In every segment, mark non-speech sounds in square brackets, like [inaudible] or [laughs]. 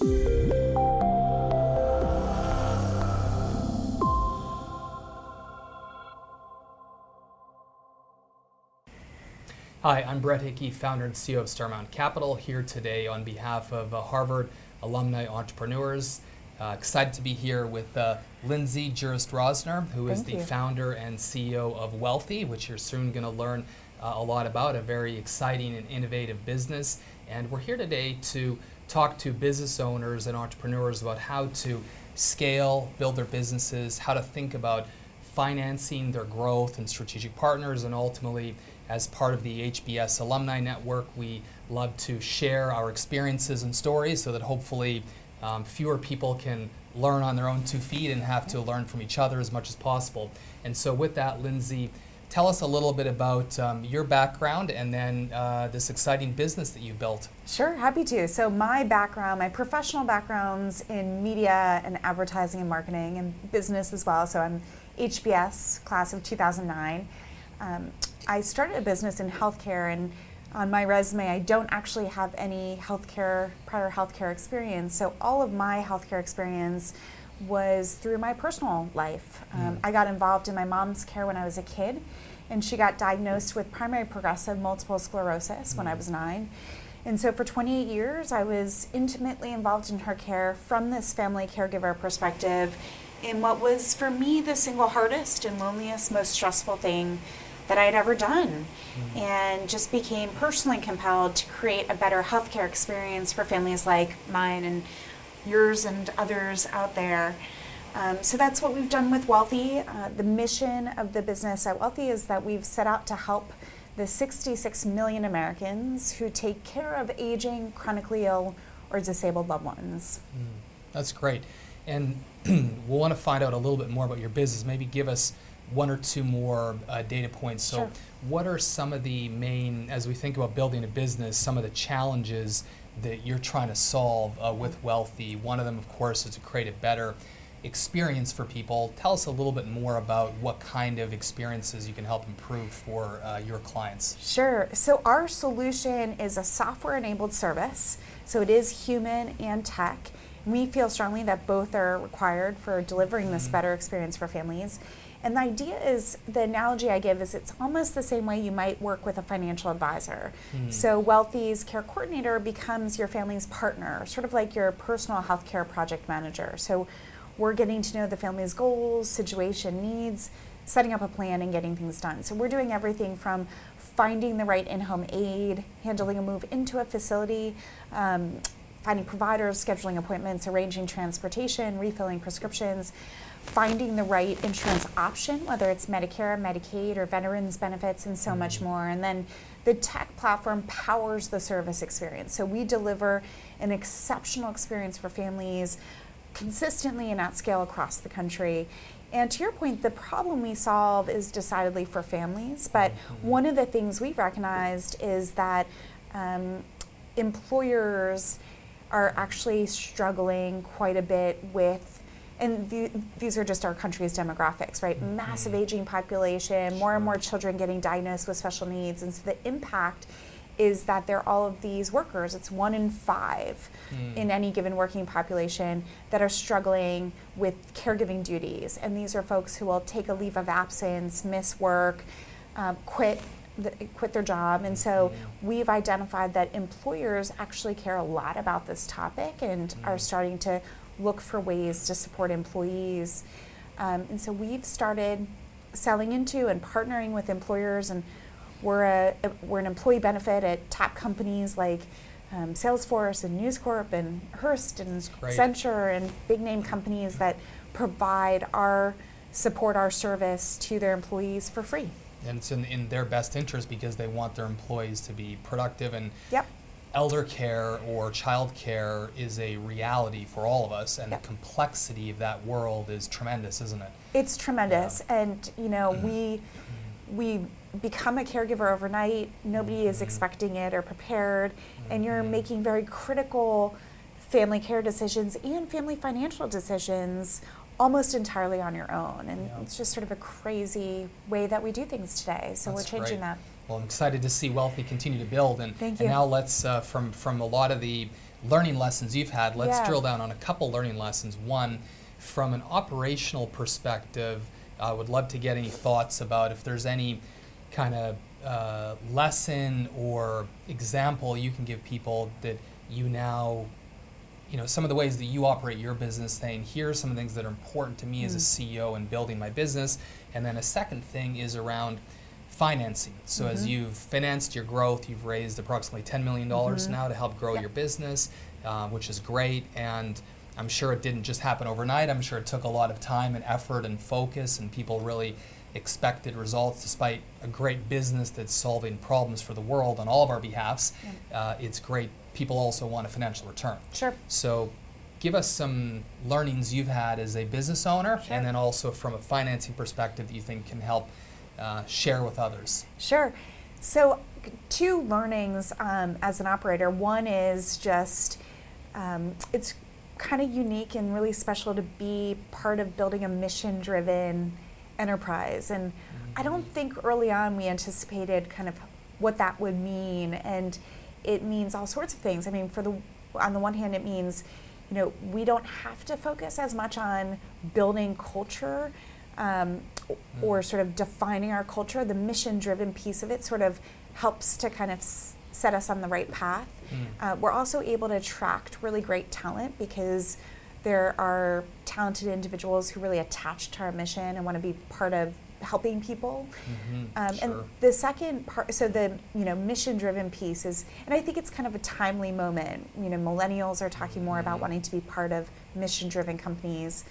Hi, I'm Brett Hickey, founder and CEO of Star Mountain Capital, here today on behalf of uh, Harvard alumni entrepreneurs. Uh, excited to be here with uh, Lindsay Jurist Rosner, who is Thank the you. founder and CEO of Wellthy, which you're soon going to learn uh, a lot about, a very exciting and innovative business. And we're here today to talk to business owners and entrepreneurs about how to scale, build their businesses, how to think about financing their growth and strategic partners, and ultimately, as part of the HBS Alumni Network, we love to share our experiences and stories so that hopefully um, fewer people can learn on their own two feet and have to learn from each other as much as possible. And so, with that, Lindsay, tell us a little bit about um, your background and then uh, this exciting business that you built. Sure, happy to. So, my background, my professional background's in media and advertising and marketing and business as well. So, I'm HBS, class of 2009. Um, I started a business in healthcare, and on my resume, I don't actually have any healthcare, prior healthcare experience. So, all of my healthcare experience was through my personal life. Um, Mm. I got involved in my mom's care when I was a kid, and she got diagnosed with primary progressive multiple sclerosis when I Mm. was nine. And so for 28 years, I was intimately involved in her care from this family caregiver perspective in what was for me the single hardest and loneliest, most stressful thing that I had ever done. And just became personally compelled to create a better healthcare experience for families like mine and yours and others out there. Um, so that's what we've done with Wellthy. Uh, the mission of the business at Wellthy is that we've set out to help the 66 million Americans who take care of aging, chronically ill, or disabled loved ones. That's great. And [clears throat] we'll want to find out a little bit more about your business. Maybe give us one or two more uh, data points. So, Sure. what are some of the main, as we think about building a business, some of the challenges that you're trying to solve uh, with Wellthy? One of them, of course, is to create a better experience for people. Tell us a little bit more about what kind of experiences you can help improve for uh, your clients. Sure. So our solution is a software enabled service. So it is human and tech. We feel strongly that both are required for delivering this better experience for families. And the idea is the analogy I give is it's almost the same way you might work with a financial advisor. So Wellthy's care coordinator becomes your family's partner, sort of like your personal healthcare project manager. So we're getting to know the family's goals, situation, needs, setting up a plan, and getting things done. So we're doing everything from finding the right in-home aid, handling a move into a facility, um, finding providers, scheduling appointments, arranging transportation, refilling prescriptions, finding the right insurance option, whether it's Medicare, Medicaid, or veterans benefits, and so much more. And then the tech platform powers the service experience. So we deliver an exceptional experience for families consistently and at scale across the country. And to your point, the problem we solve is decidedly for families. But one of the things we've recognized is that um, employers are actually struggling quite a bit with. And the, these are just our country's demographics, right? Massive aging population, more and more children getting diagnosed with special needs. And so the impact is that there are all of these workers. It's one in five Mm. in any given working population that are struggling with caregiving duties. And these are folks who will take a leave of absence, miss work, um, quit. The, quit their job, and so we've identified that employers actually care a lot about this topic and are starting to look for ways to support employees. Um, and so we've started selling into and partnering with employers, and we're a, we're an employee benefit at top companies like um, Salesforce and News Corp and Hearst and. Accenture and big name companies that provide our support our service to their employees for free. And it's in, in their best interest because they want their employees to be productive and Yep. Elder care or child care is a reality for all of us, and the complexity of that world is tremendous, isn't it? It's tremendous, and you know we we become a caregiver overnight. Nobody is mm-hmm. expecting it or prepared, and you're mm-hmm. making very critical family care decisions and family financial decisions almost entirely on your own. And Yeah. it's just sort of a crazy way that we do things today. So That's we're changing great. that. Well, I'm excited to see Wellthy continue to build, and, and now let's uh, from from a lot of the learning lessons you've had. Let's Yeah. drill down on a couple learning lessons. One, from an operational perspective, I would love to get any thoughts about if there's any kind of uh, lesson or example you can give people that you now you know some of the ways that you operate your business saying here are some of the things that are important to me as a ceo in building my business and then a second thing is around financing. So as you've financed your growth you've raised approximately $10 million now to help grow Yep. your business uh, which is great. And i'm sure it didn't just happen overnight. I'm sure it took a lot of time and effort and focus and people really expected results despite a great business that's solving problems for the world on all of our behalfs. Uh, it's great. People also want a financial return. Sure. so, give us some learnings you've had as a business owner, Sure. and then also from a financing perspective that you think can help uh, share with others. Sure. So, two learnings um, as an operator. One is just um, it's kind of unique and really special to be part of building a mission driven enterprise. And I don't think early on we anticipated kind of what that would mean. And it means all sorts of things. I mean, for the on the one hand, it means you know we don't have to focus as much on building culture um, or sort of defining our culture. The mission driven piece of it sort of helps to kind of s- set us on the right path. Uh, we're also able to attract really great talent because there are talented individuals who really attach to our mission and want to be part of helping people. Mhm, Um, sure. And the second part, so the you know mission-driven piece is, and I think it's kind of a timely moment. You know, millennials are talking more about Mhm. wanting to be part of mission-driven companies.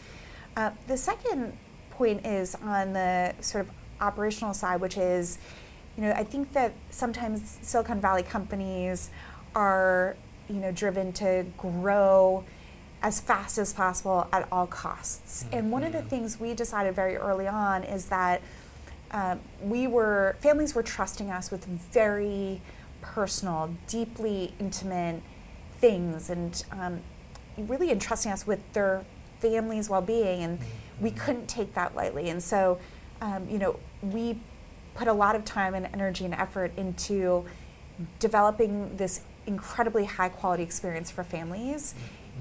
Uh, the second point is on the sort of operational side, which is, you know, I think that sometimes Silicon Valley companies are, you know, driven to grow as fast as possible at all costs. And one of the Mhm. things we decided very early on is that um, we were families were trusting us with very personal, deeply intimate things, and um, really entrusting us with their family's well-being, and we couldn't take that lightly. And so, um, you know, we put a lot of time and energy and effort into developing this incredibly high-quality experience for families,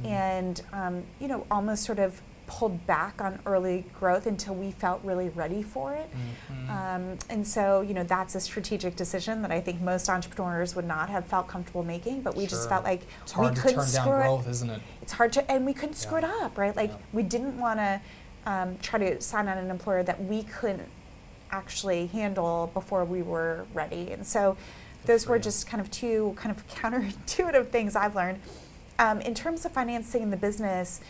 Mhm. and um, you know, almost sort of pulled back on early growth until we felt really ready for it. Mhm. Um, and so, you know, that's a strategic decision that I think most entrepreneurs would not have felt comfortable making, but we just felt like it's we couldn't turn screw it. growth, isn't it? It's hard to, and we couldn't screw it up, right? Like Yeah. we didn't want to um, try to sign on an employer that we couldn't actually handle before we were ready. And so, those were just kind of two kind of [laughs] counterintuitive things I've learned. Um, in terms of financing the business,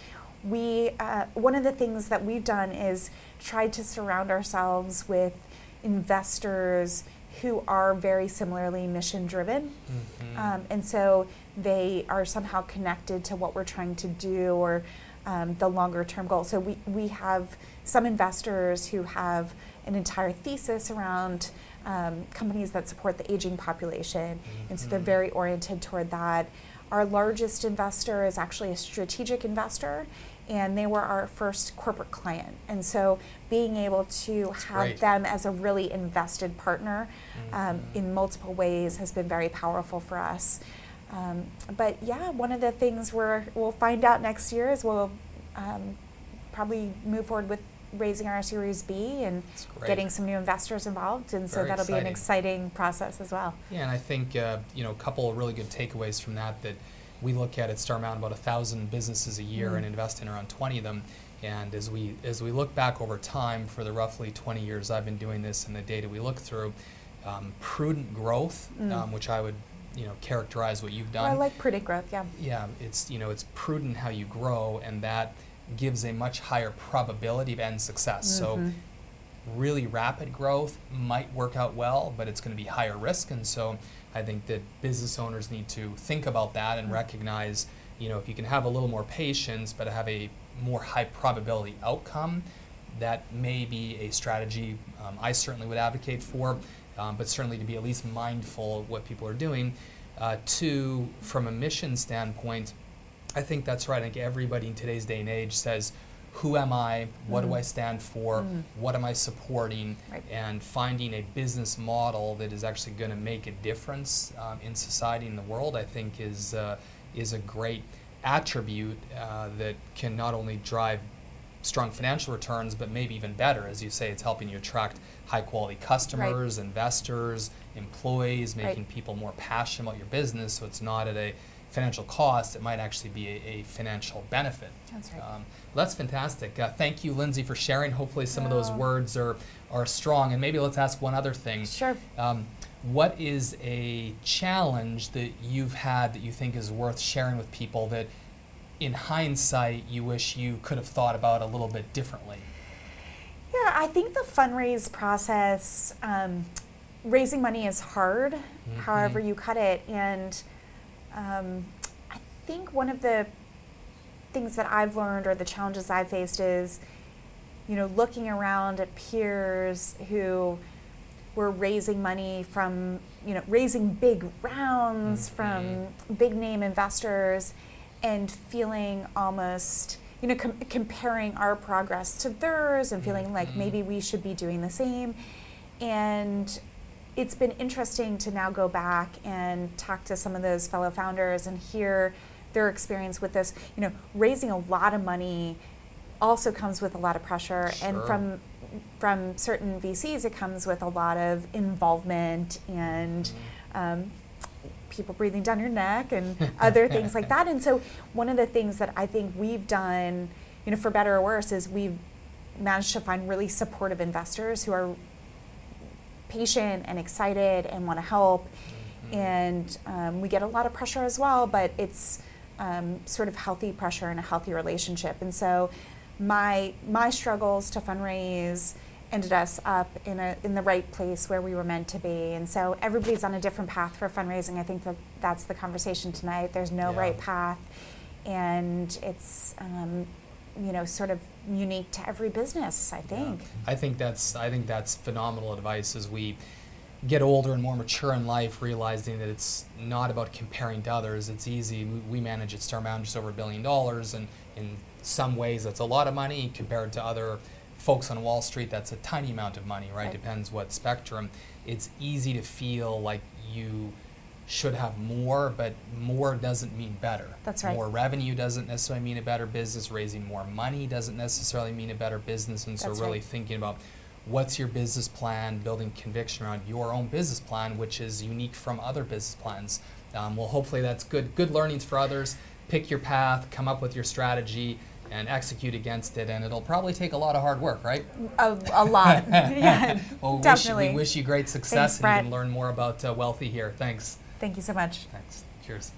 we uh, one of the things that we've done is tried to surround ourselves with investors who are very similarly mission driven. Mhm. Um, and so they are somehow connected to what we're trying to do or um, the longer term goal. So we, we have some investors who have an entire thesis around um, companies that support the aging population. And so they're Mhm. very oriented toward that. Our largest investor is actually a strategic investor. And they were our first corporate client. And so being able to That's have great. them as a really invested partner um, Mhm. in multiple ways has been very powerful for us. Um, but yeah, one of the things we're, we'll find out next year is we'll um, probably move forward with raising our Series B and getting some new investors involved. And so Very that'll be an exciting. exciting process as well. Yeah, and I think uh, you know a couple of really good takeaways from that that we look at at Star Mountain about a thousand businesses a year Mm. and invest in around 20 of them. And as we as we look back over time for the roughly 20 years I've been doing this and the data we look through, um, prudent growth, Mm. um, which I would you know characterize what you've Well, done. I like prudent growth, yeah. yeah, it's you know it's prudent how you grow, and that gives a much higher probability of end success. So Mhm. really rapid growth might work out well, but it's going to be higher risk. And so I think that business owners need to think about that and Mm. recognize, you know, if you can have a little more patience, but have a more high probability outcome, that may be a strategy um, I certainly would advocate for, um, but certainly to be at least mindful of what people are doing. Uh, two, from a mission standpoint, I think that's right. I think everybody in today's day and age says, who am I? What do Mm. I stand for? Mm. What am I supporting? Right. And finding a business model that is actually going to make a difference um, in society and the world, I think, is uh, is a great attribute uh, that can not only drive strong financial returns, but maybe even better. As you say, it's helping you attract high quality customers, right. investors, employees, making right. people more passionate about your business. So it's not at a financial cost, it might actually be a, a financial benefit. That's right. Um, that's fantastic. Uh, thank you, Lindsay, for sharing. Hopefully, some of those words are, are strong. And maybe let's ask one other thing. Sure. Um, what is a challenge that you've had that you think is worth sharing with people that in hindsight you wish you could have thought about a little bit differently? Yeah, I think the fundraise process, um, raising money is hard, mm-hmm. however you cut it. And um, I think one of the things that I've learned or the challenges I've faced is, you know, looking around at peers who were raising money from, you know, raising big rounds mm-hmm. from big name investors and feeling almost you know com- comparing our progress to theirs and feeling like mm-hmm. maybe we should be doing the same and it's been interesting to now go back and talk to some of those fellow founders and hear their experience with this you know raising a lot of money also comes with a lot of pressure sure. and from from certain VCs it comes with a lot of involvement and mm-hmm. um, people breathing down your neck and [laughs] other things like that. And so one of the things that I think we've done, you know, for better or worse, is we've managed to find really supportive investors who are patient and excited and want to help. Mm-hmm. And um, we get a lot of pressure as well, but it's um, sort of healthy pressure and a healthy relationship. And so my my struggles to fundraise ended us up in a in the right place where we were meant to be. And so everybody's on a different path for fundraising. I think that that's the conversation tonight. There's no yeah. right path, and it's um, you know sort of unique to every business. I think. Yeah. I think that's I think that's phenomenal advice as we get older and more mature in life, realizing that it's not about comparing to others. It's easy. We manage at Starbound just over a billion dollars, and in some ways, that's a lot of money compared to other folks on Wall Street, that's a tiny amount of money, right? right? Depends what spectrum. It's easy to feel like you should have more, but more doesn't mean better. That's right. More revenue doesn't necessarily mean a better business. Raising more money doesn't necessarily mean a better business. And so, That's really right. thinking about what's your business plan, building conviction around your own business plan, which is unique from other business plans. Um, well, hopefully, that's good. Good learnings for others. Pick your path, come up with your strategy and execute against it. And it'll probably take a lot of hard work, right? A, a lot. [laughs] [laughs] yeah. well, we definitely. Wish, we wish you great success Thanks, and you can learn more about uh, Wellthy here. Thanks. Thank you so much. Thanks. Cheers.